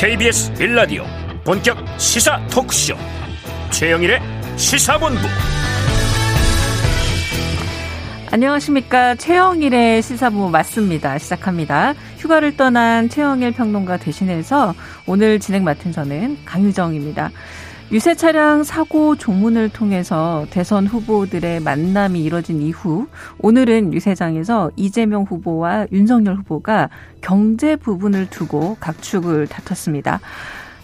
KBS 빌라디오 본격 시사 토크쇼. 최영일의 시사본부. 안녕하십니까. 최영일의 시사본부 맞습니다. 시작합니다. 휴가를 떠난 최영일 평론가 대신해서 오늘 진행 맡은 저는 강유정입니다 유세 차량 사고 조문을 통해서 대선 후보들의 만남이 이뤄진 이후 오늘은 유세장에서 이재명 후보와 윤석열 후보가 경제 부분을 두고 각축을 다퉜습니다.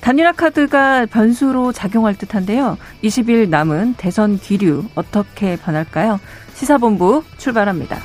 단일화 카드가 변수로 작용할 듯한데요. 20일 남은 대선 기류 어떻게 변할까요? 시사본부 출발합니다.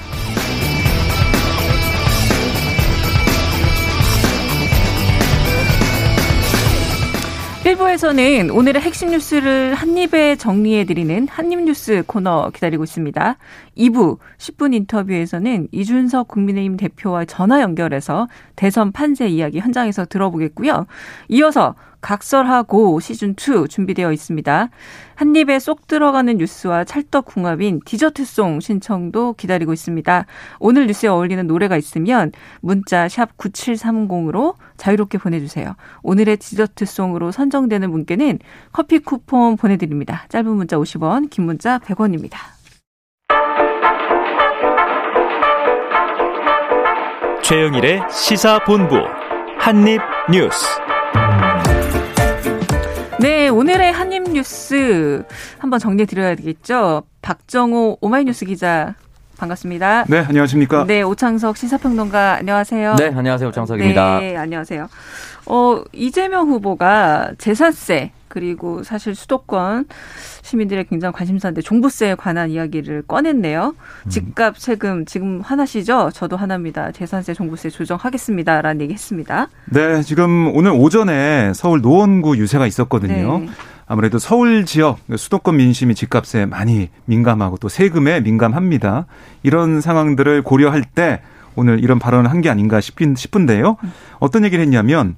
일부에서는 오늘의 핵심 뉴스를 한입에 정리해드리는 한입뉴스 코너 기다리고 있습니다. 2부 10분 인터뷰에서는 이준석 국민의힘 대표와 전화 연결해서 대선 판세 이야기 현장에서 들어보겠고요. 이어서 각설하고 시즌 2 준비되어 있습니다. 한 입에 쏙 들어가는 뉴스와 찰떡궁합인 디저트송 신청도 기다리고 있습니다. 오늘 뉴스에 어울리는 노래가 있으면 문자 샵 9730으로 자유롭게 보내주세요. 오늘의 디저트송으로 선정되는 분께는 커피 쿠폰 보내드립니다. 짧은 문자 50원, 긴 문자 100원입니다. 최영일의 시사본부 한입뉴스 네, 오늘의 한입 뉴스 한번 정리해 드려야 되겠죠. 박정호 오마이뉴스 기자 반갑습니다. 네, 안녕하십니까? 네, 오창석 시사평론가 안녕하세요. 네, 안녕하세요. 오창석입니다. 네, 안녕하세요. 어, 이재명 후보가 재산세 그리고 사실 수도권 시민들의 굉장히 관심사인데 종부세에 관한 이야기를 꺼냈네요. 음. 집값 세금 지금 화나시죠? 저도 화납니다. 재산세 종부세 조정하겠습니다라는 얘기 했습니다. 네, 지금 오늘 오전에 서울 노원구 유세가 있었거든요. 네. 아무래도 서울 지역 수도권 민심이 집값에 많이 민감하고 또 세금에 민감합니다. 이런 상황들을 고려할 때 오늘 이런 발언을 한 게 아닌가 싶긴 싶은데요. 음. 어떤 얘기를 했냐면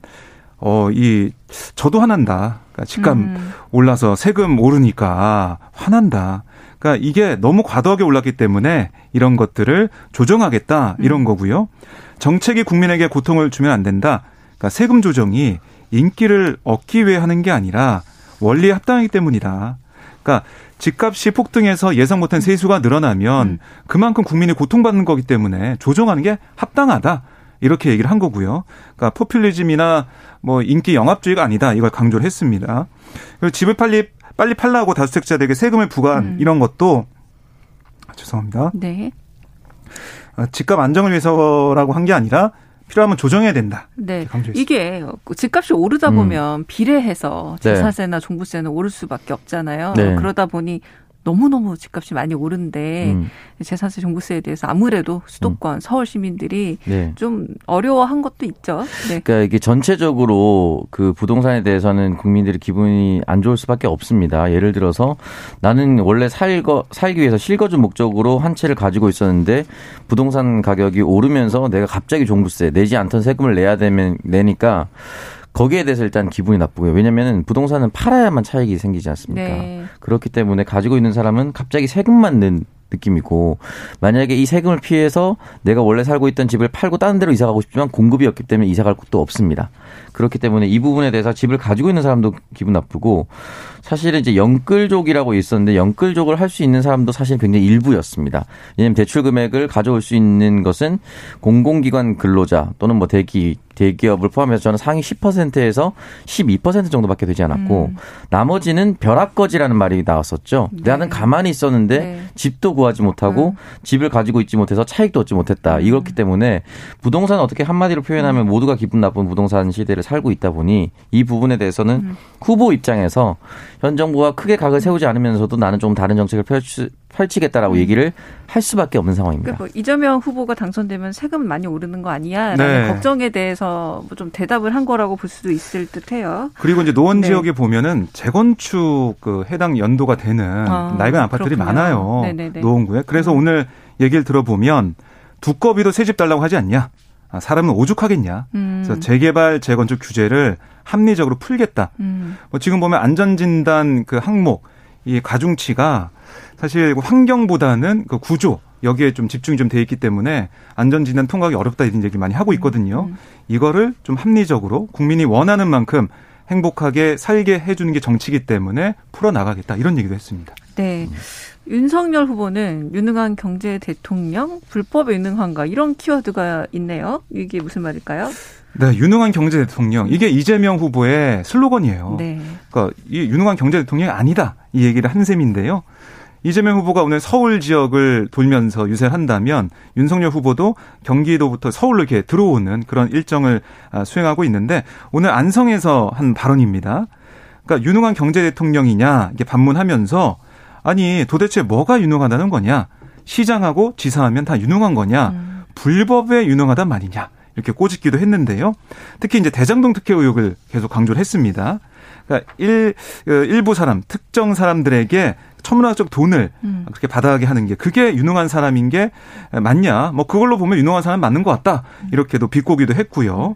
어, 이, 저도 화난다. 그러니까 집값 음. 올라서 세금 오르니까 화난다. 그러니까 이게 너무 과도하게 올랐기 때문에 이런 것들을 조정하겠다. 이런 음. 거고요. 정책이 국민에게 고통을 주면 안 된다. 그러니까 세금 조정이 인기를 얻기 위해 하는 게 아니라 원리에 합당하기 때문이다. 그러니까 집값이 폭등해서 예상 못한 세수가 늘어나면 음. 그만큼 국민이 고통받는 거기 때문에 조정하는 게 합당하다. 이렇게 얘기를 한 거고요. 그러니까 포퓰리즘이나 뭐 인기 영합주의가 아니다 이걸 강조를 했습니다. 그리고 집을 빨리 빨리 팔라고 다주택자들에게 세금을 부과한 음. 이런 것도 아, 죄송합니다. 네. 아, 집값 안정을 위해서라고 한 게 아니라 필요하면 조정해야 된다. 네. 이게 집값이 오르다 음. 보면 비례해서 네. 재산세나 종부세는 오를 수밖에 없잖아요. 네. 그러다 보니 너무너무 집값이 많이 오른데 음. 재산세 종부세에 대해서 아무래도 수도권 음. 서울 시민들이 네. 좀 어려워한 것도 있죠. 네. 그러니까 이게 전체적으로 그 부동산에 대해서는 국민들이 기분이 안 좋을 수밖에 없습니다. 예를 들어서 나는 원래 살거 살기 위해서 실거주 목적으로 한 채를 가지고 있었는데 부동산 가격이 오르면서 내가 갑자기 종부세 내지 않던 세금을 내야 되면 내니까 거기에 대해서 일단 기분이 나쁘고요. 왜냐면은 부동산은 팔아야만 차익이 생기지 않습니까? 네. 그렇기 때문에 가지고 있는 사람은 갑자기 세금만 낸 느낌이고 만약에 이 세금을 피해서 내가 원래 살고 있던 집을 팔고 다른 데로 이사 가고 싶지만 공급이 없기 때문에 이사 갈 곳도 없습니다. 그렇기 때문에 이 부분에 대해서 집을 가지고 있는 사람도 기분 나쁘고 사실은 이제 영끌족이라고 있었는데 영끌족을 할 수 있는 사람도 사실 굉장히 일부였습니다. 왜냐하면 대출 금액을 가져올 수 있는 것은 공공기관 근로자 또는 뭐 대기 대기업을 포함해서 저는 상위 10%에서 12% 정도밖에 되지 않았고 음. 나머지는 벼락거지라는 말이 나왔었죠. 네. 나는 가만히 있었는데 네. 집도 구하지 못하고 음. 집을 가지고 있지 못해서 차익도 얻지 못했다. 음. 이렇기 때문에 부동산 어떻게 한마디로 표현하면 음. 모두가 기분 나쁜 부동산 시대를 살고 있다 보니 이 부분에 대해서는 음. 후보 입장에서 현 정부가 크게 각을 세우지 않으면서도 나는 좀 다른 정책을 펼치, 펼치겠다라고 음. 얘기를 할 수밖에 없는 상황입니다. 그러니까 뭐 이재명 후보가 당선되면 세금 많이 오르는 거 아니야? 라는 네. 걱정에 대해서 뭐 좀 대답을 한 거라고 볼 수도 있을 듯해요. 그리고 이제 노원 네. 지역에 보면은 재건축 그 해당 연도가 되는 아, 낡은 아파트들이 그렇군요. 많아요. 네네네. 노원구에. 그래서 음. 오늘 얘기를 들어보면 두꺼비도 새 집 달라고 하지 않냐? 아, 사람은 오죽하겠냐. 음. 그래서 재개발 재건축 규제를 합리적으로 풀겠다. 음. 뭐 지금 보면 안전진단 그 항목 이 가중치가 사실 환경보다는 그 구조 여기에 좀 집중이 좀 돼 있기 때문에 안전진단 통과하기 어렵다 이런 얘기 많이 하고 있거든요. 음. 이거를 좀 합리적으로 국민이 원하는 만큼 행복하게 살게 해주는 게 정치기 때문에 풀어나가겠다 이런 얘기도 했습니다. 네. 윤석열 후보는 유능한 경제 대통령, 불법에 유능한가 이런 키워드가 있네요. 이게 무슨 말일까요? 네, 유능한 경제 대통령 이게 이재명 후보의 슬로건이에요. 네. 그러니까 이 유능한 경제 대통령이 아니다 이 얘기를 한 셈인데요. 이재명 후보가 오늘 서울 지역을 돌면서 유세를 한다면 윤석열 후보도 경기도부터 서울로 이렇게 들어오는 그런 일정을 아, 수행하고 있는데 오늘 안성에서 한 발언입니다. 그러니까 유능한 경제 대통령이냐 이렇게 반문하면서 아니 도대체 뭐가 유능하다는 거냐? 시장하고 지사하면 다 유능한 거냐? 음. 불법에 유능하단 말이냐? 이렇게 꼬집기도 했는데요. 특히 이제 대장동 특혜 의혹을 계속 강조를 했습니다. 그러니까 일, 어, 일부 사람, 특정 사람들에게 천문학적 돈을 음. 그렇게 받아가게 하는 게 그게 유능한 사람인 게 맞냐? 뭐 그걸로 보면 유능한 사람 맞는 것 같다. 이렇게도 비꼬기도 했고요.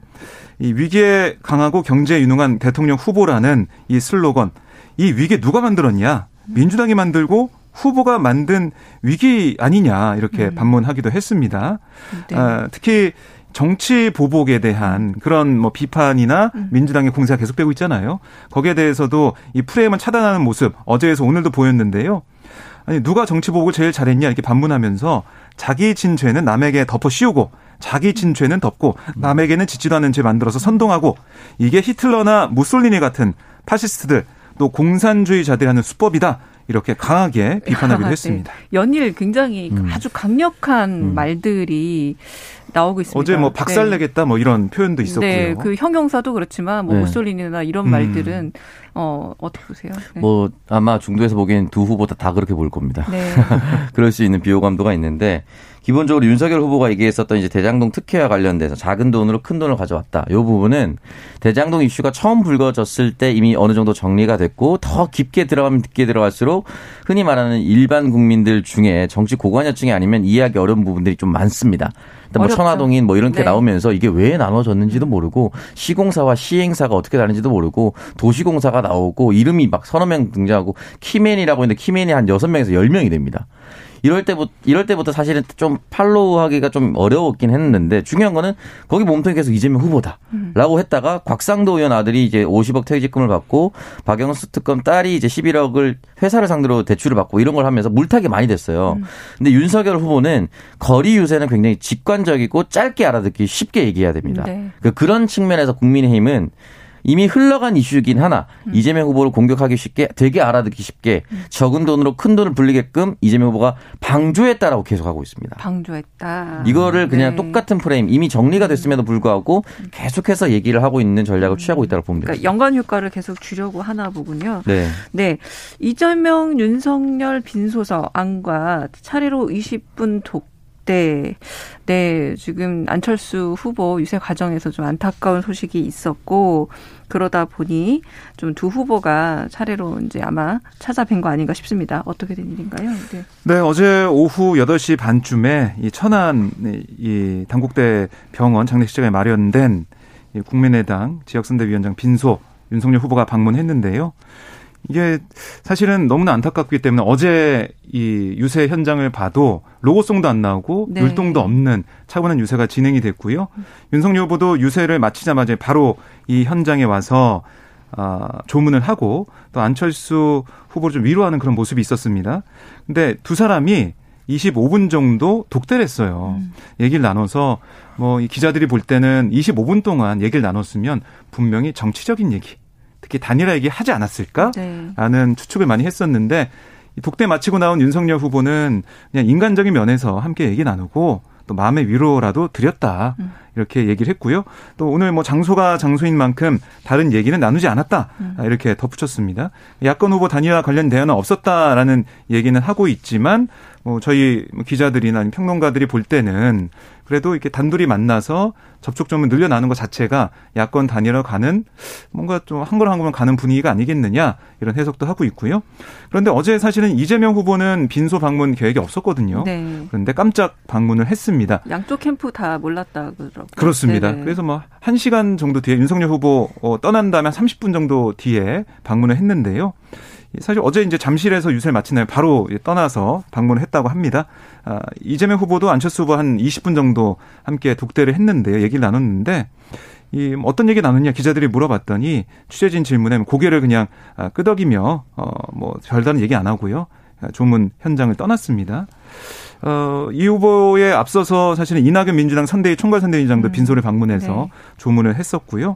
이 위기에 강하고 경제에 유능한 대통령 후보라는 이 슬로건, 이 위기 누가 만들었냐? 민주당이 만들고 후보가 만든 위기 아니냐 이렇게 음. 반문하기도 했습니다. 네. 아, 특히 정치 보복에 대한 그런 뭐 비판이나 음. 민주당의 공세가 계속되고 있잖아요. 거기에 대해서도 이 프레임을 차단하는 모습 어제에서 오늘도 보였는데요. 아니 누가 정치 보복을 제일 잘했냐 이렇게 반문하면서 자기 진 죄는 남에게 덮어 씌우고 자기 진 죄는 덮고 남에게는 짓지도 않은 죄 만들어서 선동하고 이게 히틀러나 무솔리니 같은 파시스트들 또 공산주의자들이 하는 수법이다. 이렇게 강하게 비판하기도 네. 했습니다. 연일 굉장히 음. 아주 강력한 음. 말들이 나오고 있습니다. 어제 뭐 박살 내겠다 네. 뭐 이런 표현도 있었고요. 네, 그 형용사도 그렇지만 뭐 네. 무솔리니나 이런 음. 말들은 어 어떻게 보세요? 네. 뭐 아마 중도에서 보기엔 두 후보 다, 다 그렇게 볼 겁니다. 네. 그럴 수 있는 비호감도가 있는데 기본적으로 윤석열 후보가 얘기했었던 이제 대장동 특혜와 관련돼서 작은 돈으로 큰 돈을 가져왔다. 이 부분은 대장동 이슈가 처음 불거졌을 때 이미 어느 정도 정리가 됐고 더 깊게 들어가면 깊게 들어갈수록 흔히 말하는 일반 국민들 중에 정치 고관여층이 아니면 이해하기 어려운 부분들이 좀 많습니다. 뭐 천화동인 뭐 이런 게 네. 나오면서 이게 왜 나눠졌는지도 모르고 시공사와 시행사가 어떻게 다른지도 모르고 도시공사가 나오고 이름이 막 서너 명 등장하고 키맨이라고 했는데 키맨이 한 여섯 명에서 열 명이 됩니다. 이럴 때부터 이럴 때부터 사실은 좀 팔로우하기가 좀 어려웠긴 했는데 중요한 거는 거기 몸통이 계속 이재명 후보다라고 음. 했다가 곽상도 의원 아들이 이제 50억 퇴직금을 받고 박영수 특검 딸이 이제 11억을 회사를 상대로 대출을 받고 이런 걸 하면서 물타기 많이 됐어요. 음. 근데 윤석열 후보는 거리 유세는 굉장히 직관적이고 짧게 알아듣기 쉽게 얘기해야 됩니다. 네. 그 그런 측면에서 국민의힘은 이미 흘러간 이슈이긴 하나 음. 이재명 후보를 공격하기 쉽게 되게 알아듣기 쉽게 음. 적은 돈으로 큰 돈을 불리게끔 이재명 후보가 방조했다라고 계속하고 있습니다. 방조했다. 이거를 그냥 네. 똑같은 프레임 이미 정리가 됐음에도 불구하고 계속해서 얘기를 하고 있는 전략을 취하고 있다고 됩니다. 그러니까 연관 효과를 계속 주려고 하나 보군요. 네. 네. 이재명 윤석열 빈소서 안과 차례로 20분 독 네. 네, 지금 안철수 후보 유세 과정에서 좀 안타까운 소식이 있었고, 그러다 보니 좀 두 후보가 차례로 이제 아마 찾아뵌 거 아닌가 싶습니다. 어떻게 된 일인가요? 네. 네, 어제 오후 8시 반쯤에 이 천안 이 당국대 병원 장례식장에 마련된 국민의당 지역선대위원장 빈소 윤석열 후보가 방문했는데요. 이게 사실은 너무나 안타깝기 때문에 어제 이 유세 현장을 봐도 로고송도 안 나오고 네. 율동도 없는 차분한 유세가 진행이 됐고요. 윤석열 후보도 유세를 마치자마자 바로 이 현장에 와서 아, 조문을 하고 또 안철수 후보를 좀 위로하는 그런 모습이 있었습니다. 근데 두 사람이 25분 정도 독대를 했어요. 음. 얘기를 나눠서 뭐 기자들이 볼 때는 25분 동안 얘기를 나눴으면 분명히 정치적인 얘기 특히 단일화 얘기 하지 않았을까라는 네. 추측을 많이 했었는데 독대 마치고 나온 윤석열 후보는 그냥 인간적인 면에서 함께 얘기 나누고 또 마음의 위로라도 드렸다. 음. 이렇게 얘기를 했고요. 또 오늘 뭐 장소가 장소인 만큼 다른 얘기는 나누지 않았다. 음. 이렇게 덧붙였습니다. 야권 후보 단일화 관련 대화는 없었다라는 얘기는 하고 있지만 뭐 저희 기자들이나 평론가들이 볼 때는 그래도 이렇게 단둘이 만나서 접촉점을 늘려나는 것 자체가 야권 단일화 가는 뭔가 좀 한 걸 한 걸만 가는 분위기가 아니겠느냐 이런 해석도 하고 있고요. 그런데 어제 사실은 이재명 후보는 빈소 방문 계획이 없었거든요. 네. 그런데 깜짝 방문을 했습니다. 양쪽 캠프 다 몰랐다 그러더라고요. 그렇습니다. 네네. 그래서 뭐 1시간 정도 뒤에 윤석열 후보 어, 떠난 다음에 30분 정도 뒤에 방문을 했는데요. 사실 어제 이제 잠실에서 유세를 마친 날 바로 떠나서 방문을 했다고 합니다. 아, 이재명 후보도 안철수 후보 한 20분 정도 함께 독대를 했는데 얘기를 나눴는데 이 어떤 얘기 나눴냐 기자들이 물어봤더니 취재진 질문에 고개를 그냥 아, 끄덕이며 어뭐 별다른 얘기 안 하고요. 조문 현장을 떠났습니다. 어, 이 후보에 앞서서 사실은 이낙연 민주당 선대위 총괄선대위장도 음. 빈소를 방문해서 네. 조문을 했었고요.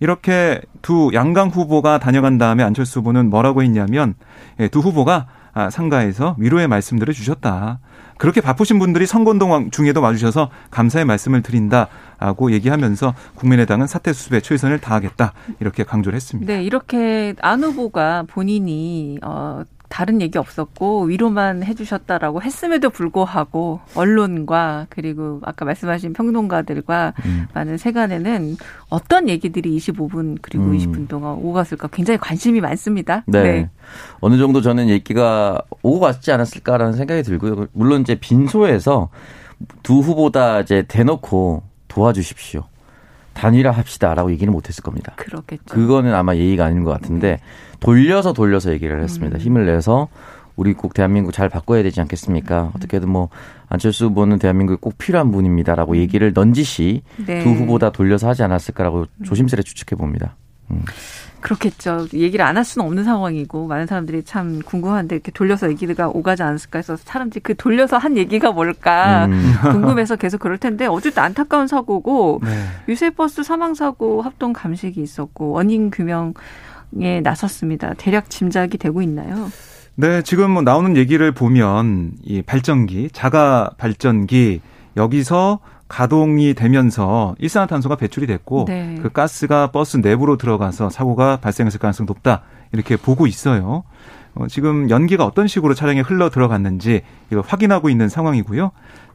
이렇게 두 양강 후보가 다녀간 다음에 안철수 후보는 뭐라고 했냐면 예, 두 후보가 아, 상가에서 위로의 말씀들을 주셨다. 그렇게 바쁘신 분들이 선거운동 중에도 와주셔서 감사의 말씀을 드린다라고 얘기하면서 국민의당은 사태 수습에 최선을 다하겠다 이렇게 강조를 했습니다. 네, 이렇게 안 후보가 본인이 어, 다른 얘기 없었고 위로만 해주셨다라고 했음에도 불구하고 언론과 그리고 아까 말씀하신 평론가들과 음. 많은 세간에는 어떤 얘기들이 25분 그리고 음. 20분 동안 오고 갔을까 굉장히 관심이 많습니다. 네. 네. 어느 정도 저는 얘기가 오고 갔지 않았을까라는 생각이 들고요. 물론 이제 빈소에서 두 후보다 이제 대놓고 도와주십시오. 단일화 합시다라고 얘기는 못했을 겁니다. 그렇겠죠. 그거는 아마 예의가 아닌 것 같은데 돌려서 돌려서 얘기를 했습니다. 음. 힘을 내서 우리 꼭 대한민국 잘 바꿔야 되지 않겠습니까? 음. 어떻게든 뭐 안철수 후보는 대한민국에 꼭 필요한 분입니다라고 음. 얘기를 넌지시 네. 두 후보 다 돌려서 하지 않았을까라고 음. 조심스레 추측해 봅니다. 음. 그렇겠죠. 얘기를 안 할 수는 없는 상황이고 많은 사람들이 참 궁금한데 이렇게 돌려서 얘기가 오가지 않았을까 해서 사람들이 그 돌려서 한 얘기가 뭘까 음. 궁금해서 계속 그럴 텐데 어쨌든 안타까운 사고고 네. 유세버스 사망 사고 합동 감식이 있었고 원인 규명에 나섰습니다. 대략 짐작이 되고 있나요? 네, 지금 뭐 나오는 얘기를 보면 이 발전기, 자가 발전기 여기서 가동이 되면서 일산화탄소가 배출이 됐고 네. 그 가스가 버스 내부로 들어가서 사고가 발생했을 가능성이 높다 이렇게 보고 있어요. 어, 지금 연기가 어떤 식으로 차량에 흘러 들어갔는지 이걸 확인하고 있는 상황이고요.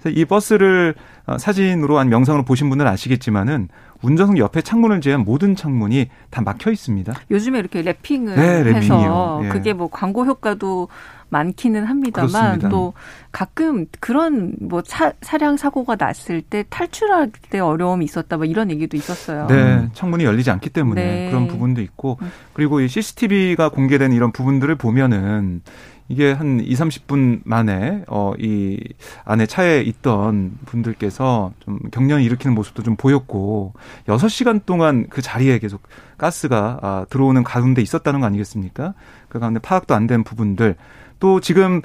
이 버스를 어, 사진으로 한 명상으로 보신 분은 아시겠지만은 운전석 옆에 창문을 제한 모든 창문이 다 막혀 있습니다. 요즘에 이렇게 랩핑을 네, 해서 예. 그게 뭐 광고 효과도 많기는 합니다만 그렇습니다. 또 가끔 그런 뭐 차, 차량 사고가 났을 때 탈출할 때 어려움이 있었다 뭐 이런 얘기도 있었어요. 네, 창문이 열리지 않기 때문에 네. 그런 부분도 있고 음. 그리고 이 CCTV가 공개된 이런 부분들을 보면은 이게 한 2, 30분 만에 어 이 안에 차에 있던 분들께서 좀 경련을 일으키는 모습도 좀 보였고 6시간 동안 그 자리에 계속 가스가 아 들어오는 가운데 있었다는 거 아니겠습니까? 그 가운데 파악도 안 된 부분들 또 지금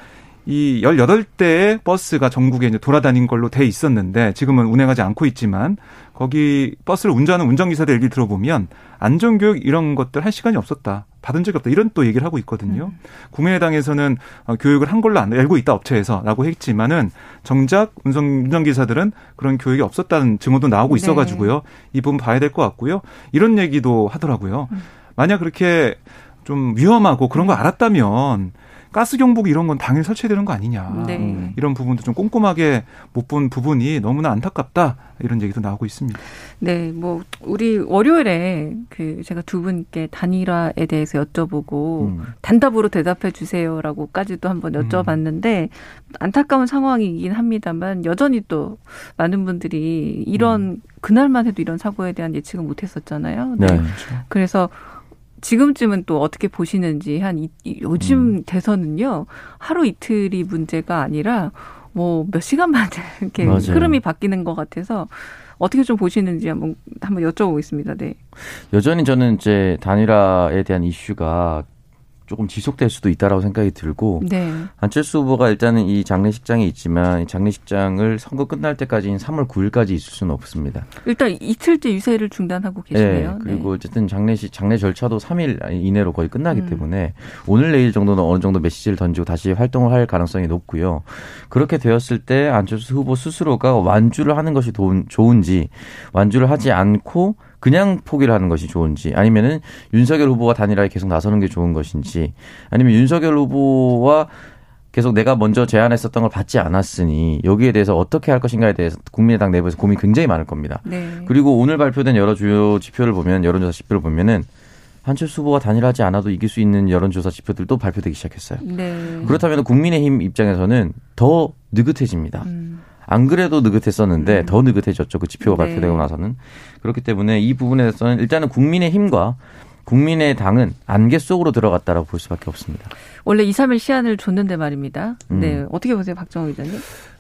이 18대의 버스가 전국에 이제 돌아다닌 걸로 돼 있었는데 지금은 운행하지 않고 있지만 거기 버스를 운전하는 운전기사들 얘기 들어보면 안전교육 이런 것들 할 시간이 없었다. 받은 적이 없다. 이런 또 얘기를 하고 있거든요. 음. 국민의당에서는 어, 교육을 한 걸로 알고 있다 업체에서라고 했지만은 정작 운전 운전기사들은 그런 교육이 없었다는 증언도 나오고 네. 있어가지고요. 네. 이 부분 봐야 될 것 같고요. 이런 얘기도 하더라고요. 음. 만약 그렇게 좀 위험하고 그런 거 음. 알았다면 가스 경보기 이런 건 당연히 설치해야 되는 거 아니냐. 네. 이런 부분도 좀 꼼꼼하게 못 본 부분이 너무나 안타깝다. 이런 얘기도 나오고 있습니다. 네, 뭐 우리 월요일에 그 제가 두 분께 단일화에 대해서 여쭤보고 음. 단답으로 대답해 주세요라고까지도 한번 음. 여쭤봤는데 음. 안타까운 상황이긴 합니다만 여전히 또 많은 분들이 이런 음. 그날만 해도 이런 사고에 대한 예측을 못 했었잖아요. 네. 네. 그렇죠. 그래서 지금쯤은 또 어떻게 보시는지 한 이, 요즘 음. 대선은요 하루 이틀이 문제가 아니라 뭐 몇 시간 만에 이렇게 맞아요. 흐름이 바뀌는 것 같아서 어떻게 좀 보시는지 한번 한번 여쭤보겠습니다. 네. 여전히 저는 이제 단일화에 대한 이슈가 조금 지속될 수도 있다라고 생각이 들고 네. 안철수 후보가 일단은 이 장례식장에 있지만 이 장례식장을 선거 끝날 때까지인 3월 9일까지 있을 수는 없습니다. 일단 이틀째 유세를 중단하고 계시네요. 네. 그리고 네. 어쨌든 장례식 장례 절차도 3일 이내로 거의 끝나기 음. 때문에 오늘 내일 정도는 어느 정도 메시지를 던지고 다시 활동을 할 가능성이 높고요. 그렇게 되었을 때 안철수 후보 스스로가 완주를 하는 것이 좋은지 완주를 하지 않고 그냥 포기를 하는 것이 좋은지 아니면은 윤석열 후보가 단일화에 계속 나서는 게 좋은 것인지 아니면 윤석열 후보와 계속 내가 먼저 제안했었던 걸 받지 않았으니 여기에 대해서 어떻게 할 것인가에 대해서 국민의당 내부에서 고민이 굉장히 많을 겁니다. 네. 그리고 오늘 발표된 여러 주요 지표를 보면 여론조사 지표를 보면은 한철수 후보가 단일하지 않아도 이길 수 있는 여론조사 지표들도 발표되기 시작했어요. 네. 그렇다면 국민의힘 입장에서는 더 느긋해집니다. 음. 안 그래도 느긋했었는데 음. 더 느긋해졌죠. 그 지표가 네. 발표되고 나서는. 그렇기 때문에 이 부분에 대해서는 일단은 국민의 힘과 국민의 당은 안개 속으로 들어갔다라고 볼 수밖에 없습니다. 원래 2, 3일 시한을 줬는데 말입니다. 음. 네. 어떻게 보세요, 박정호 기자님?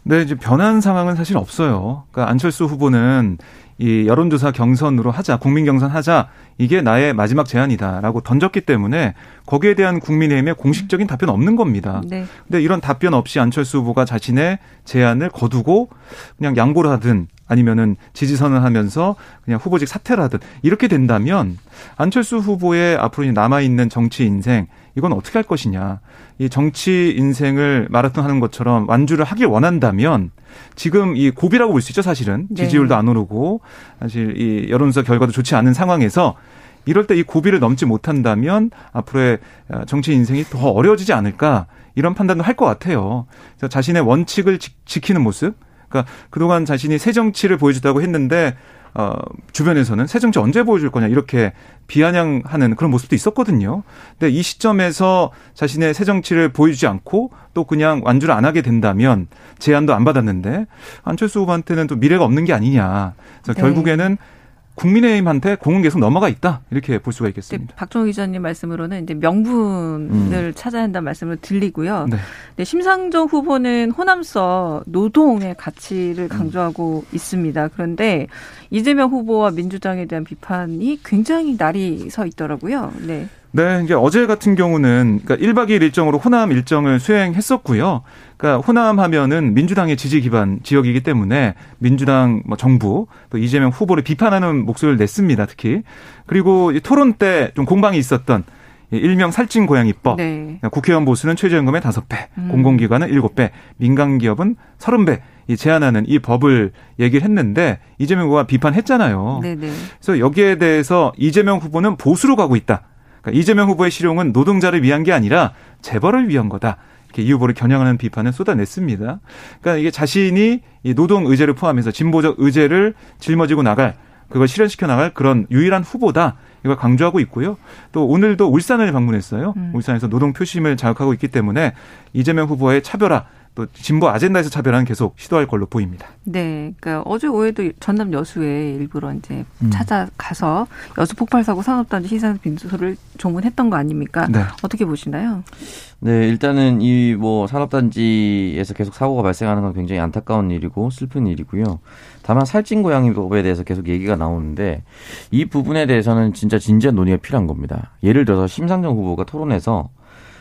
네, 이제 변한 상황은 사실 없어요. 그러니까 안철수 후보는 이 여론조사 경선으로 하자, 국민 경선 하자, 이게 나의 마지막 제안이다라고 던졌기 때문에 거기에 대한 국민의힘의 공식적인 답변 없는 겁니다. 네. 근데 이런 답변 없이 안철수 후보가 자신의 제안을 거두고 그냥 양보를 하든 아니면은 지지선을 하면서 그냥 후보직 사퇴를 하든 이렇게 된다면 안철수 후보의 앞으로 남아 있는 정치 인생 이건 어떻게 할 것이냐. 이 정치 인생을 마라톤 하는 것처럼 완주를 하길 원한다면 지금 이 고비라고 볼 수 있죠, 사실은. 네. 지지율도 안 오르고 사실 이 여론조사 결과도 좋지 않은 상황에서 이럴 때 이 고비를 넘지 못한다면 앞으로의 정치 인생이 더 어려워지지 않을까 이런 판단도 할 것 같아요. 그래서 자신의 원칙을 지, 키는 모습, 그러니까 그동안 자신이 새 정치를 보여주다고 했는데 어, 주변에서는 새 정치 언제 보여줄 거냐 이렇게 비아냥하는 그런 모습도 있었거든요. 근데 이 시점에서 자신의 새 정치를 보여주지 않고 또 그냥 완주를 안 하게 된다면 제안도 안 받았는데 안철수 후보한테는 또 미래가 없는 게 아니냐. 그래서 네. 결국에는 국민의힘한테 공은 계속 넘어가 있다 이렇게 볼 수가 있겠습니다. 박종호 기자님 말씀으로는 이제 명분을 음. 찾아야 한다는 말씀을 들리고요. 네. 네, 심상정 후보는 호남서 노동의 가치를 강조하고 음. 있습니다. 그런데 이재명 후보와 민주당에 대한 비판이 굉장히 날이 서 있더라고요. 네. 네, 이제 어제 같은 경우는 그러니까 1박 2일 일정으로 호남 일정을 수행했었고요. 그러니까 호남 하면은 민주당의 지지 기반 지역이기 때문에 민주당 뭐 정부 또 이재명 후보를 비판하는 목소리를 냈습니다. 특히. 그리고 토론 때 좀 공방이 있었던 일명 살찐 고양이법. 네. 그러니까 국회의원 보수는 최저임금의 5배, 음. 공공기관은 7배, 민간기업은 30배. 이 제한하는 이 법을 얘기를 했는데 이재명 후보가 비판했잖아요. 네네. 네. 그래서 여기에 대해서 이재명 후보는 보수로 가고 있다. 그러니까 이재명 후보의 실용은 노동자를 위한 게 아니라 재벌을 위한 거다. 이렇게 이 후보를 겨냥하는 비판을 쏟아냈습니다. 그러니까 이게 자신이 이 노동 의제를 포함해서 진보적 의제를 짊어지고 나갈 그걸 실현시켜 나갈 그런 유일한 후보다. 이걸 강조하고 있고요. 또 오늘도 울산을 방문했어요. 음. 울산에서 노동 표심을 자극하고 있기 때문에 이재명 후보의 차별화 또 진보 아젠다에서 차별화는 계속 시도할 걸로 보입니다. 네, 그러니까 어제 오후에도 전남 여수에 일부러 이제 음. 찾아가서 여수 폭발 사고 산업단지 시상 빈소를 조문했던 거 아닙니까? 네. 어떻게 보시나요? 네, 일단은 이 뭐 산업단지에서 계속 사고가 발생하는 건 굉장히 안타까운 일이고 슬픈 일이고요. 다만 살찐 고양이 법에 대해서 계속 얘기가 나오는데 이 부분에 대해서는 진짜 진지한 논의가 필요한 겁니다. 예를 들어서 심상정 후보가 토론에서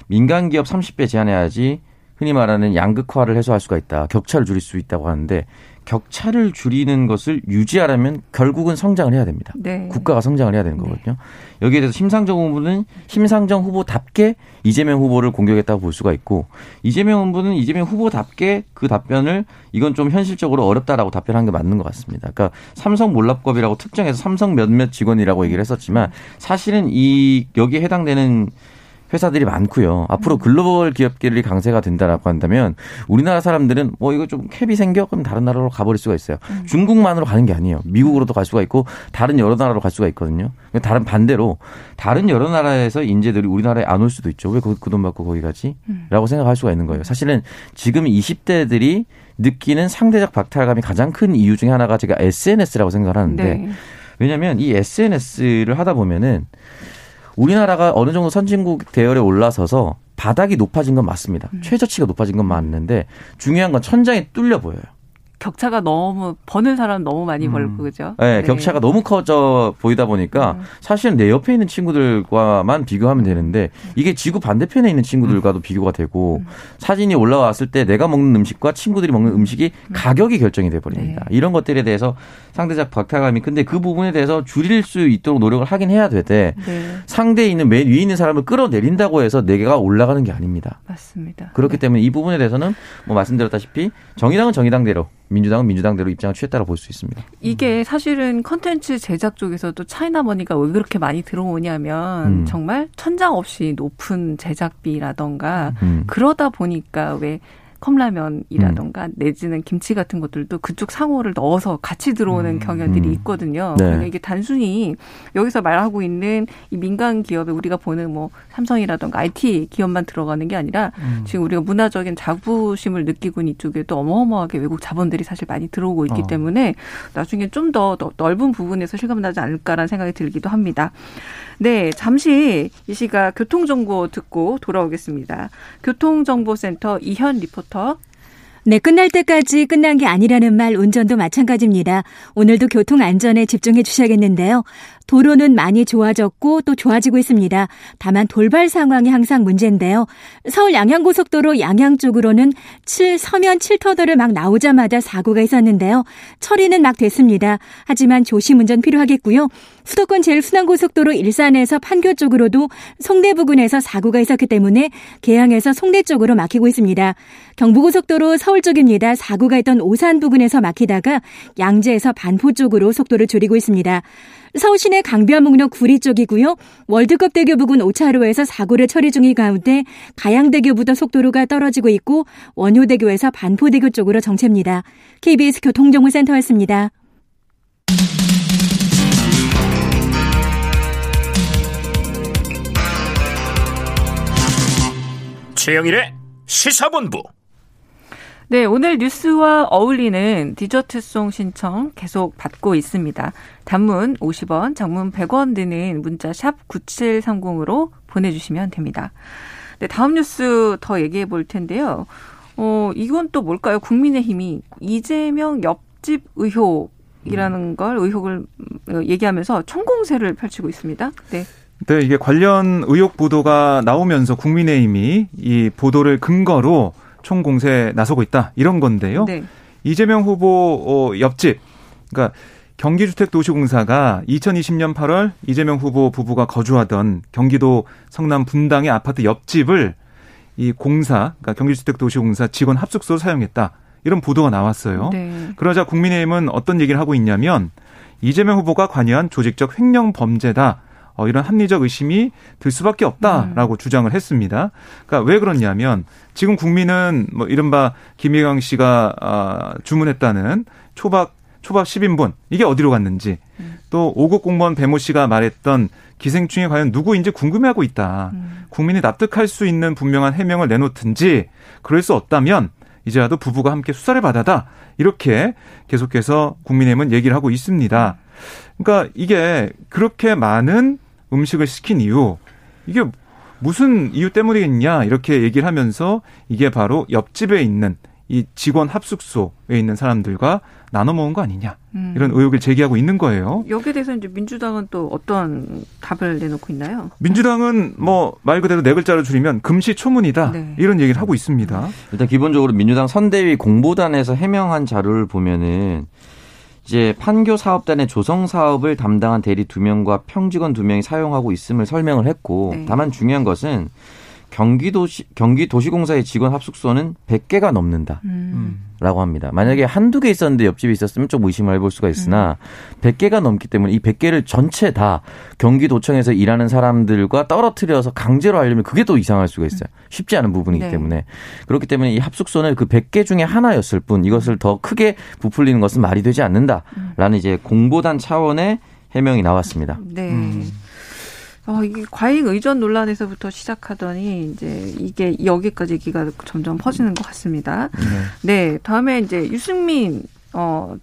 민간 기업 30배 제한해야지 흔히 말하는 양극화를 해소할 수가 있다. 격차를 줄일 수 있다고 하는데 격차를 줄이는 것을 유지하려면 결국은 성장을 해야 됩니다. 네. 국가가 성장을 해야 되는 네. 거거든요. 네. 여기에 대해서 심상정 후보는 심상정 후보답게 이재명 후보를 공격했다고 볼 수가 있고 이재명 후보는 이재명 후보답게 그 답변을 이건 좀 현실적으로 어렵다라고 답변한 게 맞는 것 같습니다. 그러니까 삼성 몰락법이라고 특정해서 삼성 몇몇 직원이라고 얘기를 했었지만 사실은 이 여기에 해당되는 회사들이 많고요. 앞으로 음. 글로벌 기업들이 강세가 된다라고 한다면 우리나라 사람들은 뭐 이거 좀 캡이 생겨 그럼 다른 나라로 가버릴 수가 있어요. 음. 중국만으로 가는 게 아니에요. 미국으로도 갈 수가 있고 다른 여러 나라로 갈 수가 있거든요. 다른 반대로 다른 여러 나라에서 인재들이 우리나라에 안 올 수도 있죠. 왜 그 돈 받고 거기 가지? 음. 라고 생각할 수가 있는 거예요. 사실은 지금 20대들이 느끼는 상대적 박탈감이 가장 큰 이유 중에 하나가 제가 SNS라고 생각을 하는데 네. 왜냐하면 이 SNS를 하다 보면은 우리나라가 어느 정도 선진국 대열에 올라서서 바닥이 높아진 건 맞습니다. 음. 최저치가 높아진 건 맞는데 중요한 건 천장이 뚫려 보여요. 격차가 너무 버는 사람 너무 많이 음. 벌고 그죠? 네, 네, 격차가 너무 커져 보이다 보니까 음. 사실은 내 옆에 있는 친구들과만 비교하면 되는데 이게 지구 반대편에 있는 친구들과도 음. 비교가 되고 음. 사진이 올라왔을 때 내가 먹는 음식과 친구들이 먹는 음식이 음. 가격이 결정이 돼 버립니다. 네. 이런 것들에 대해서 상대적 박탈감이 근데 그 부분에 대해서 줄일 수 있도록 노력을 하긴 해야 되되 네. 상대에 있는 맨 위에 있는 사람을 끌어내린다고 해서 내가 올라가는 게 아닙니다. 맞습니다. 그렇기 네. 때문에 이 부분에 대해서는 뭐 말씀드렸다시피 정의당은 정의당대로 민주당은 민주당대로 입장을 취했다고 볼 수 있습니다. 이게 사실은 컨텐츠 제작 쪽에서도 China money가 왜 그렇게 많이 들어오냐면 음. 정말 천장 없이 높은 제작비라던가 음. 그러다 보니까 왜 컵라면이라던가 음. 내지는 김치 같은 것들도 그쪽 상호를 넣어서 같이 들어오는 음. 경향들이 음. 있거든요. 네. 그러니까 이게 단순히 여기서 말하고 있는 이 민간 기업에 우리가 보는 뭐 삼성이라던가 IT 기업만 들어가는 게 아니라 음. 지금 우리가 문화적인 자부심을 느끼고 있는 이쪽에도 어마어마하게 외국 자본들이 사실 많이 들어오고 있기 어. 때문에 나중에 좀 더 넓은 부분에서 실감나지 않을까라는 생각이 들기도 합니다. 네, 잠시 이 시각 교통정보 듣고 돌아오겠습니다. 교통정보센터 이현 리포터. 네, 끝날 때까지 끝난 게 아니라는 말 운전도 마찬가지입니다. 오늘도 교통 안전에 집중해 주셔야겠는데요. 도로는 많이 좋아졌고 또 좋아지고 있습니다. 다만 돌발 상황이 항상 문제인데요. 서울 양양고속도로 양양 쪽으로는 7 서면 7터널을 막 나오자마자 사고가 있었는데요. 처리는 막 됐습니다. 하지만 조심 운전 필요하겠고요. 수도권 제일순환고속도로 일산에서 판교 쪽으로도 송내 부근에서 사고가 있었기 때문에 개항에서 송내 쪽으로 막히고 있습니다. 경부고속도로 서울 쪽입니다. 사고가 있던 오산 부근에서 막히다가 양재에서 반포 쪽으로 속도를 줄이고 있습니다. 서울시내 강변북로 구리 쪽이고요. 월드컵 대교 부근 5차로에서 사고를 처리 중인 가운데 가양대교부터 속도로가 떨어지고 있고 원효대교에서 반포대교 쪽으로 정체입니다. KBS 교통정보센터였습니다. 최영일의 시사본부 네, 오늘 뉴스와 어울리는 디저트송 신청 계속 받고 있습니다. 단문 50원, 장문 100원 드는 문자 샵 9730으로 보내주시면 됩니다. 네, 다음 뉴스 더 얘기해 볼 텐데요. 어, 이건 또 뭘까요? 국민의힘이 이재명 옆집 의혹이라는 걸 의혹을 어, 얘기하면서 총공세를 펼치고 있습니다. 네. 네, 이게 관련 의혹 보도가 나오면서 국민의힘이 이 보도를 근거로 총공세에 나서고 있다 이런 건데요. 네. 이재명 후보 어, 옆집, 그러니까 경기주택도시공사가 2020년 8월 이재명 후보 부부가 거주하던 경기도 성남 분당의 아파트 옆집을 이 공사, 그러니까 경기주택도시공사 직원 합숙소로 사용했다. 이런 보도가 나왔어요. 네. 그러자 국민의힘은 어떤 얘기를 하고 있냐면 이재명 후보가 관여한 조직적 횡령 범죄다. 어, 이런 합리적 의심이 들 수밖에 없다라고 음. 주장을 했습니다. 그러니까 왜 그러냐면 지금 국민은 뭐 이른바 김혜경 씨가 아, 주문했다는 초밥 초밥 10인분 이게 어디로 갔는지 음. 또 5급 공무원 배모 씨가 말했던 기생충이 과연 누구인지 궁금해하고 있다. 음. 국민이 납득할 수 있는 분명한 해명을 내놓든지 그럴 수 없다면 이제라도 부부가 함께 수사를 받아다 이렇게 계속해서 국민의힘은 얘기를 하고 있습니다. 그러니까 이게 그렇게 많은 음식을 시킨 이유 이게 무슨 이유 때문이겠냐 이렇게 얘기를 하면서 이게 바로 옆집에 있는 이 직원 합숙소에 있는 사람들과 나눠 먹은 거 아니냐 음. 이런 의혹을 제기하고 있는 거예요. 여기에 대해서 이제 민주당은 또 어떤 답을 내놓고 있나요? 민주당은 뭐 말 그대로 네 글자로 줄이면 금시초문이다 네. 이런 얘기를 하고 있습니다. 일단 기본적으로 민주당 선대위 공보단에서 해명한 자료를 보면은 이제 판교 사업단의 조성 사업을 담당한 대리 두 명과 평직원 두 명이 사용하고 있음을 설명을 했고 네. 다만 중요한 것은 경기도시 경기도시공사의 직원 합숙소는 100개가 넘는다. 음. 라고 합니다. 만약에 한두 개 있었는데 옆집에 있었으면 좀 의심을 해볼 수가 있으나 음. 100개가 넘기 때문에 이 100개를 전체 다 경기도청에서 일하는 사람들과 떨어뜨려서 강제로 하려면 그게 또 이상할 수가 있어요. 쉽지 않은 부분이기 네. 때문에. 그렇기 때문에 이 합숙소는 그 100개 중에 하나였을 뿐 이것을 더 크게 부풀리는 것은 말이 되지 않는다라는 이제 공보단 차원의 해명이 나왔습니다. 네. 음. 어, 이게 과잉 의존 논란에서부터 시작하더니 이제 이게 여기까지 얘기가 점점 퍼지는 것 같습니다. 네. 네 다음에 이제 유승민 어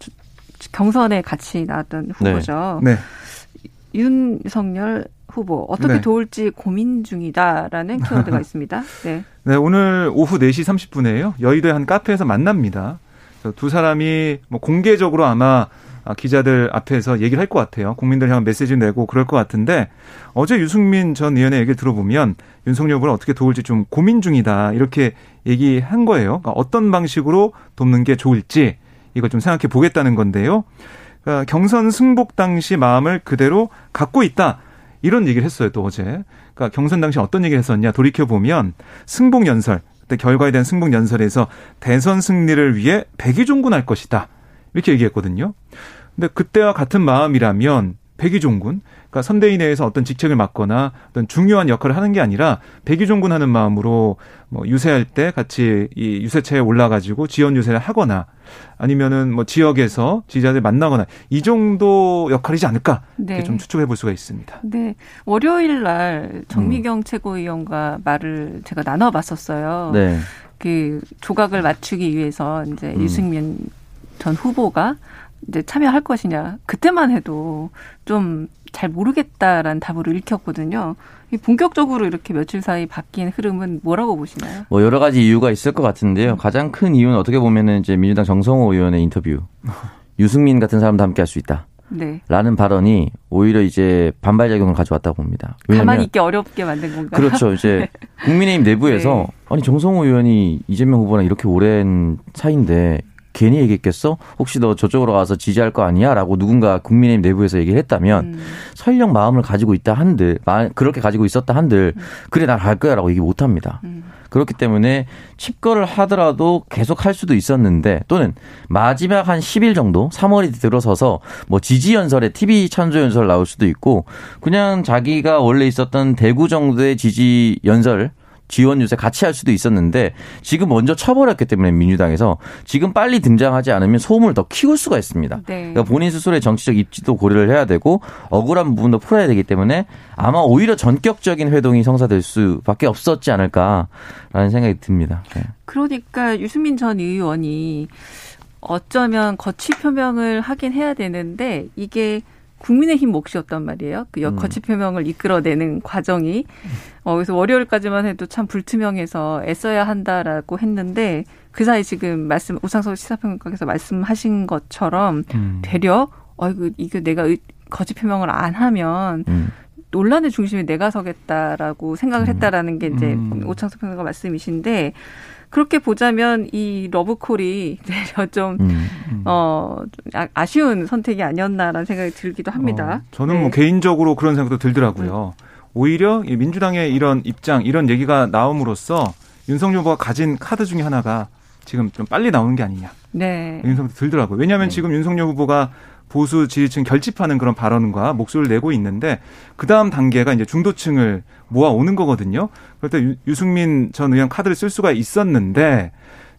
경선에 같이 나왔던 후보죠. 네. 네. 윤석열 후보 어떻게 네. 도울지 고민 중이다라는 키워드가 있습니다. 네. 네, 오늘 오후 4시 30분에요. 여의도의 한 카페에서 만납니다. 두 사람이 뭐 공개적으로 아마 아, 기자들 앞에서 얘기를 할 것 같아요. 국민들 향한 메시지 내고 그럴 것 같은데 어제 유승민 전 의원의 얘기를 들어보면 윤석열 후보를 어떻게 도울지 좀 고민 중이다 이렇게 얘기한 거예요. 그러니까 어떤 방식으로 돕는 게 좋을지 이걸 좀 생각해 보겠다는 건데요. 그러니까 경선 승복 당시 마음을 그대로 갖고 있다. 이런 얘기를 했어요, 또 어제. 그러니까 경선 당시 어떤 얘기를 했었냐 돌이켜 보면 승복 연설 그때 결과에 대한 승복 연설에서 대선 승리를 위해 백의종군할 것이다. 이렇게 얘기했거든요. 근데 그때와 같은 마음이라면 백의종군, 그러니까 선대위 내에서 어떤 직책을 맡거나 어떤 중요한 역할을 하는 게 아니라 백의종군 하는 마음으로 뭐 유세할 때 같이 이 유세차에 올라가지고 지원 유세를 하거나 아니면은 뭐 지역에서 지지자들 만나거나 이 정도 역할이지 않을까 네. 이렇게 좀 추측해 볼 수가 있습니다. 네. 월요일 날 정미경 음. 최고위원과 말을 제가 나눠봤었어요. 네. 그 조각을 맞추기 위해서 이제 음. 유승민 전 후보가 이제 참여할 것이냐 그때만 해도 좀 잘 모르겠다라는 답으로 읽혔거든요. 본격적으로 이렇게 며칠 사이 바뀐 흐름은 뭐라고 보시나요? 뭐 여러 가지 이유가 있을 것 같은데요. 가장 큰 이유는 어떻게 보면은 이제 민주당 정성호 의원의 인터뷰. 유승민 같은 사람도 함께 할 수 있다. 네. 라는 발언이 오히려 이제 반발 작용을 가져왔다고 봅니다. 가만히 있기 어렵게 만든 건가요? 그렇죠. 이제 네. 국민의힘 내부에서 네. 아니 정성호 의원이 이재명 후보랑 이렇게 오랜 사이인데 괜히 얘기했겠어? 혹시 너 저쪽으로 가서 지지할 거 아니야? 라고 누군가 국민의힘 내부에서 얘기를 했다면 음. 설령 마음을 가지고 있다 한들, 그렇게 가지고 있었다 한들, 음. 그래, 나 갈 거야 라고 얘기 못 합니다. 음. 그렇기 때문에 칩거를 하더라도 계속 할 수도 있었는데 또는 마지막 한 10일 정도 3월이 들어서서 뭐 지지 연설에 TV 찬조 연설 나올 수도 있고 그냥 자기가 원래 있었던 대구 정도의 지지 연설 지원 유세 같이 할 수도 있었는데 지금 먼저 쳐버렸기 때문에 민주당에서 지금 빨리 등장하지 않으면 소음을 더 키울 수가 있습니다. 네. 그러니까 본인 스스로의 정치적 입지도 고려를 해야 되고 억울한 부분도 풀어야 되기 때문에 아마 오히려 전격적인 회동이 성사될 수밖에 없었지 않을까라는 생각이 듭니다. 네. 그러니까 유승민 전 의원이 어쩌면 거취 표명을 하긴 해야 되는데 이게 국민의힘 몫이었단 말이에요. 그 음. 거치 표명을 이끌어내는 과정이. 어, 그래서 월요일까지만 해도 참 불투명해서 애써야 한다라고 했는데 그 사이 지금 말씀 우상석 시사평론가께서 말씀하신 것처럼 음. 되려 어이구 이거 내가 거치 표명을 안 하면 음. 논란의 중심에 내가 서겠다라고 생각을 음. 했다라는 게 이제 음. 오창석 평론가 말씀이신데 그렇게 보자면 이 러브콜이 좀, 음, 음. 어, 아, 쉬운 선택이 아니었나라는 생각이 들기도 합니다. 어, 저는 뭐 네. 뭐 개인적으로 그런 생각도 들더라고요. 음. 오히려 민주당의 이런 입장, 이런 얘기가 나옴으로써 윤석열 후보가 가진 카드 중에 하나가 지금 좀 빨리 나오는 게 아니냐. 네. 이런 생각도 들더라고요. 왜냐하면 네. 지금 윤석열 후보가 보수 지지층 결집하는 그런 발언과 목소리를 내고 있는데 그 다음 단계가 이제 중도층을 모아오는 거거든요. 그럴 때 유승민 전 의원 카드를 쓸 수가 있었는데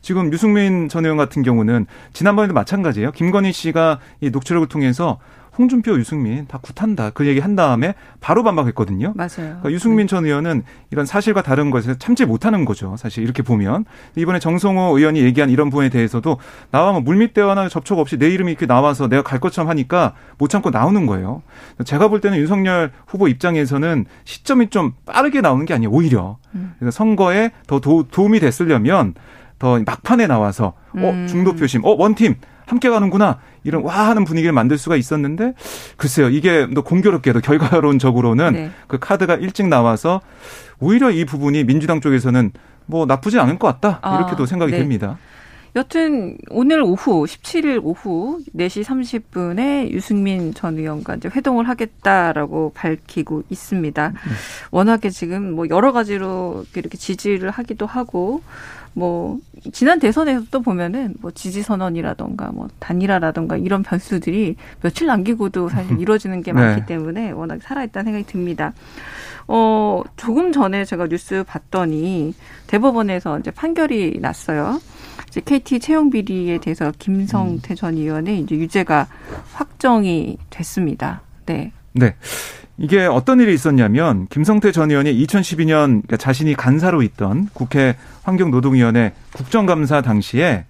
지금 유승민 전 의원 같은 경우는 지난번에도 마찬가지예요. 김건희 씨가 이 녹취록을 통해서 홍준표, 유승민 다 굿한다. 그 얘기 한 다음에 바로 반박했거든요. 맞아요. 그러니까 유승민 네. 전 의원은 이런 사실과 다른 것에 참지 못하는 거죠. 사실 이렇게 보면 이번에 정성호 의원이 얘기한 이런 부분에 대해서도 나와 뭐 물밑 대화나 접촉 없이 내 이름이 이렇게 나와서 내가 갈 것처럼 하니까 못 참고 나오는 거예요. 제가 볼 때는 윤석열 후보 입장에서는 시점이 좀 빠르게 나오는 게 아니에요. 오히려 음. 그래서 선거에 더 도, 도움이 됐으려면 더 막판에 나와서 어 음. 중도 표심, 어 원팀 함께 가는구나 이런 와 하는 분위기를 만들 수가 있었는데 글쎄요 이게 또 공교롭게도 결과론적으로는 네. 그 카드가 일찍 나와서 오히려 이 부분이 민주당 쪽에서는 뭐 나쁘지 않은 것 같다 아, 이렇게도 생각이 네. 됩니다. 여튼 오늘 오후 17일 오후 4시 30분에 유승민 전 의원과 이제 회동을 하겠다라고 밝히고 있습니다. 네. 워낙에 지금 뭐 여러 가지로 이렇게 지지를 하기도 하고 뭐 지난 대선에서 또 보면은 뭐 지지 선언이라던가 뭐 단일화라던가 이런 변수들이 며칠 남기고도 사실 이루어지는 게 네. 많기 때문에 워낙 살아있다는 생각이 듭니다. 어 조금 전에 제가 뉴스 봤더니 대법원에서 이제 판결이 났어요. 이제 KT 채용 비리에 대해서 김성태 전 의원의 이제 유죄가 확정이 됐습니다. 네. 네. 이게 어떤 일이 있었냐면 김성태 전 의원이 2012년 그러니까 자신이 간사로 있던 국회 환경노동위원회 국정감사 당시에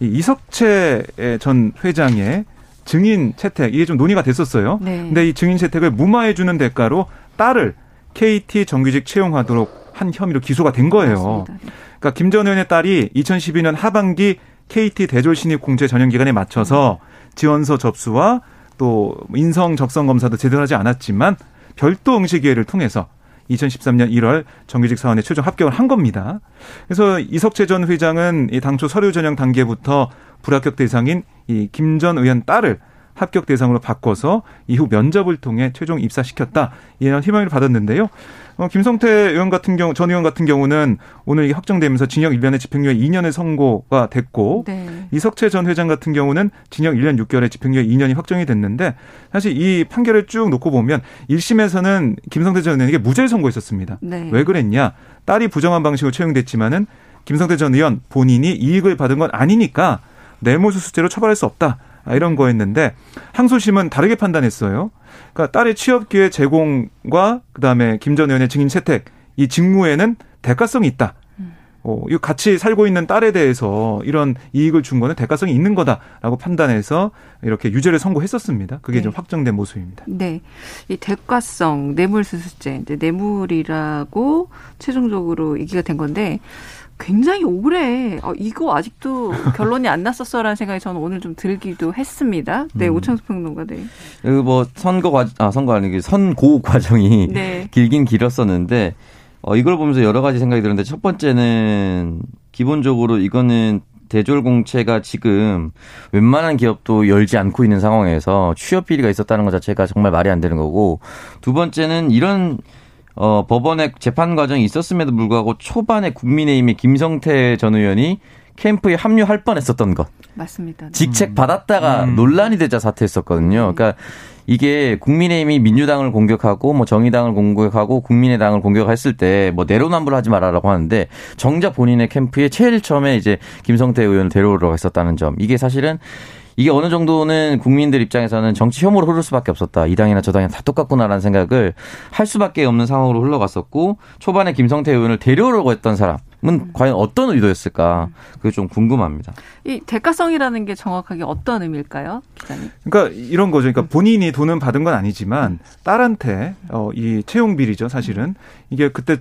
이 이석채 전 회장의 증인 채택 이게 좀 논의가 됐었어요. 네. 근데 이 증인 채택을 무마해 주는 대가로 딸을 KT 정규직 채용하도록 한 혐의로 기소가 된 거예요. 맞습니다. 그러니까 김전 의원의 딸이 2012년 하반기 KT 대졸 신입 공채 전형 기간에 맞춰서 지원서 접수와 또 인성 적성 검사도 제대로 하지 않았지만 별도 응시 기회를 통해서 2013년 1월 정규직 사원에 최종 합격을 한 겁니다. 그래서 이석채 전 회장은 이 당초 서류 전형 단계부터 불합격 대상인 이 김 전 의원 딸을 합격 대상으로 바꿔서 이후 면접을 통해 최종 입사시켰다. 이런 희망을 받았는데요. 어, 김성태 의원 같은 경우, 전 의원 같은 경우는 오늘 확정되면서 징역 1년의 집행유예 2년의 선고가 됐고, 네. 네. 이석채 전 회장 같은 경우는 징역 1년 6개월에 집행유예 2년이 확정이 됐는데 사실 이 판결을 쭉 놓고 보면 1심에서는 김성태 전 의원에게 무죄를 선고했었습니다. 네. 왜 그랬냐? 딸이 부정한 방식으로 채용됐지만은 김성태 전 의원 본인이 이익을 받은 건 아니니까 뇌물수수죄로 처벌할 수 없다. 아, 이런 거였는데 항소심은 다르게 판단했어요. 그러니까 딸의 취업 기회 제공과 그다음에 김 전 의원의 증인 채택 이 직무에는 대가성이 있다. 어, 이 같이 살고 있는 딸에 대해서 이런 이익을 준 거는 대가성이 있는 거다라고 판단해서 이렇게 유죄를 선고했었습니다. 그게 네. 좀 확정된 모습입니다. 네. 이 대가성, 뇌물수수죄, 이제 뇌물이라고 최종적으로 얘기가 된 건데 굉장히 오래 어, 이거 아직도 결론이 안 났었어라는 생각이 저는 오늘 좀 들기도 했습니다. 네, 음. 오창수 평론가. 네. 그뭐 선거 과, 아 선거 아니고 선고 과정이 네. 길긴 길었었는데 어, 이걸 보면서 여러 가지 생각이 드는데 첫 번째는 기본적으로 이거는 대졸 공채가 지금 웬만한 기업도 열지 않고 있는 상황에서 취업 비리가 있었다는 것 자체가 정말 말이 안 되는 거고 두 번째는 이런 어, 법원의 재판 과정이 있었음에도 불구하고 초반에 국민의힘의 김성태 전 의원이 캠프에 합류할 뻔했었던 것. 맞습니다. 직책 받았다가 음. 논란이 되자 사퇴했었거든요. 그러니까 이게 국민의힘이 민주당을 공격하고 뭐 정의당을 공격하고 국민의당을 공격했을 때 뭐 내로남불하지 말아라고 하는데 정작 본인의 캠프에 제일 처음에 이제 김성태 의원을 데려오려고 했었다는 점. 이게 사실은 이게 어느 정도는 국민들 입장에서는 정치 혐오로 흐를 수밖에 없었다. 이 당이나 저 당이나 다 똑같구나라는 생각을 할 수밖에 없는 상황으로 흘러갔었고 초반에 김성태 의원을 데려오려고 했던 사람 은 과연 어떤 의도였을까? 그게 좀 궁금합니다. 이 대가성이라는 게 정확하게 어떤 의미일까요, 기자님? 그러니까 이런 거죠. 그러니까 본인이 돈은 받은 건 아니지만 딸한테 어, 이 채용 비리죠, 사실은 이게 그때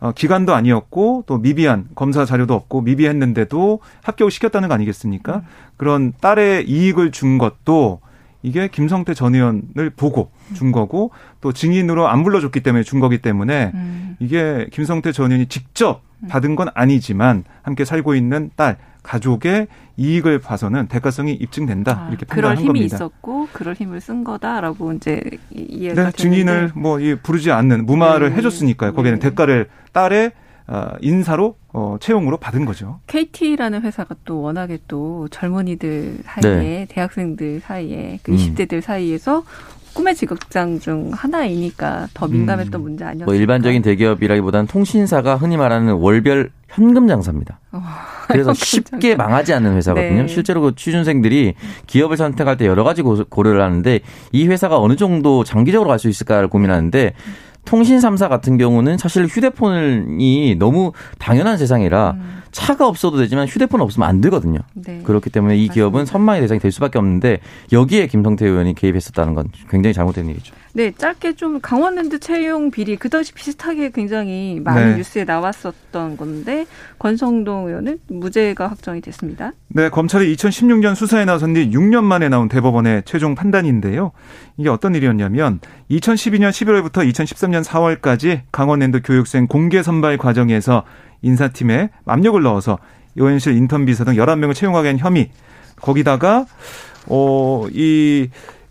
어, 기간도 아니었고 또 미비한 검사 자료도 없고 미비했는데도 합격을 시켰다는 거 아니겠습니까? 그런 딸의 이익을 준 것도 이게 김성태 전 의원을 보고 준 거고 또 증인으로 안 불러줬기 때문에 준 거기 때문에 음. 이게 김성태 전 의원이 직접 받은 건 아니지만 함께 살고 있는 딸 가족의 이익을 봐서는 대가성이 입증된다 아, 이렇게 판단한 겁니다. 그럴 힘이 있었고 그럴 힘을 쓴 거다라고 이제 이해가 네, 증인을 뭐 부르지 않는 무마를 네. 해줬으니까요. 거기에는 네. 대가를 딸의 어, 인사로 어, 채용으로 받은 거죠. KT라는 회사가 또 워낙에 또 젊은이들 사이에 네. 대학생들 사이에 그 음. 20대들 사이에서 꿈의 직업장 중 하나이니까 더 민감했던 음. 문제 아니었을까. 뭐 일반적인 대기업이라기보다는 통신사가 흔히 말하는 월별 현금 장사입니다. 어, 그래서 쉽게 망하지 않는 회사거든요. 네. 실제로 그 취준생들이 기업을 선택할 때 여러 가지 고려를 하는데 이 회사가 어느 정도 장기적으로 갈 수 있을까를 고민하는데 통신 3사 같은 경우는 사실 휴대폰이 너무 당연한 세상이라 음. 차가 없어도 되지만 휴대폰 없으면 안 되거든요. 네. 그렇기 때문에 이 기업은 선망의 대상이 될 수밖에 없는데 여기에 김성태 의원이 개입했었다는 건 굉장히 잘못된 일이죠. 네, 짧게 좀 강원랜드 채용 비리 그 당시 비슷하게 굉장히 많은 네. 뉴스에 나왔었던 건데 권성동 의원은 무죄가 확정이 됐습니다. 네, 검찰이 2016년 수사에 나선 뒤 6년 만에 나온 대법원의 최종 판단인데요. 이게 어떤 일이었냐면 2012년 11월부터 2013년 4월까지 강원랜드 교육생 공개 선발 과정에서 인사팀에 압력을 넣어서 의원실 인턴 비서 등 11명을 채용하게 한 혐의. 거기다가 어 이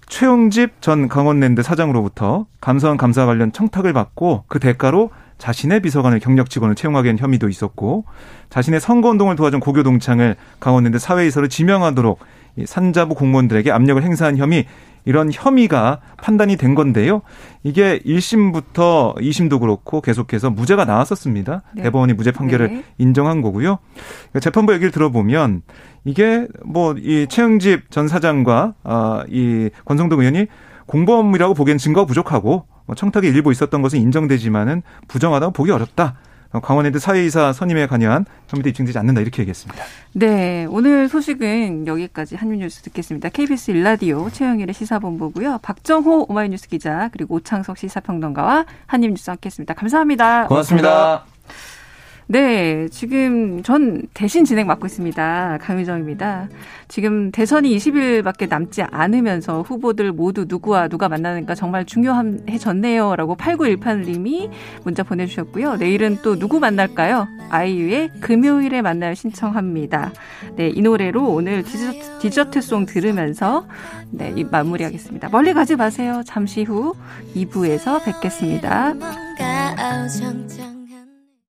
최용집 전 강원랜드 사장으로부터 감사원 감사 관련 청탁을 받고 그 대가로 자신의 비서관을 경력 직원을 채용하게 한 혐의도 있었고 자신의 선거운동을 도와준 고교 동창을 강원랜드 사회이사로 지명하도록 산자부 공무원들에게 압력을 행사한 혐의 이런 혐의가 판단이 된 건데요. 이게 1심부터 2심도 그렇고 계속해서 무죄가 나왔었습니다. 네. 대법원이 무죄 판결을 네. 인정한 거고요. 그러니까 재판부 얘기를 들어보면 이게 뭐 이 최영집 전 사장과 아, 이 권성동 의원이 공범이라고 보기엔 증거가 부족하고 뭐 청탁의 일부 있었던 것은 인정되지만은 부정하다고 보기 어렵다. 강원랜드 사회이사 선임에 관여한 혐의도 입증되지 않는다 이렇게 얘기했습니다. 네, 오늘 소식은 여기까지 한민뉴스 듣겠습니다. KBS 일라디오 최영일의 시사본부고요. 박정호 오마이뉴스 기자 그리고 오창석 시사평론가와 한입뉴스 함께했습니다. 감사합니다. 고맙습니다. 고맙습니다. 네, 지금 전 대신 진행 맡고 있습니다. 강유정입니다. 지금 대선이 20일밖에 남지 않으면서 후보들 모두 누구와 누가 만나는가 정말 중요해졌네요. 라고 8918님이 문자 보내주셨고요. 내일은 또 누구 만날까요? 아이유의 금요일에 만날 신청합니다. 네, 이 노래로 오늘 디저트, 디저트송 들으면서 네, 이 마무리하겠습니다. 멀리 가지 마세요. 잠시 후 2부에서 뵙겠습니다.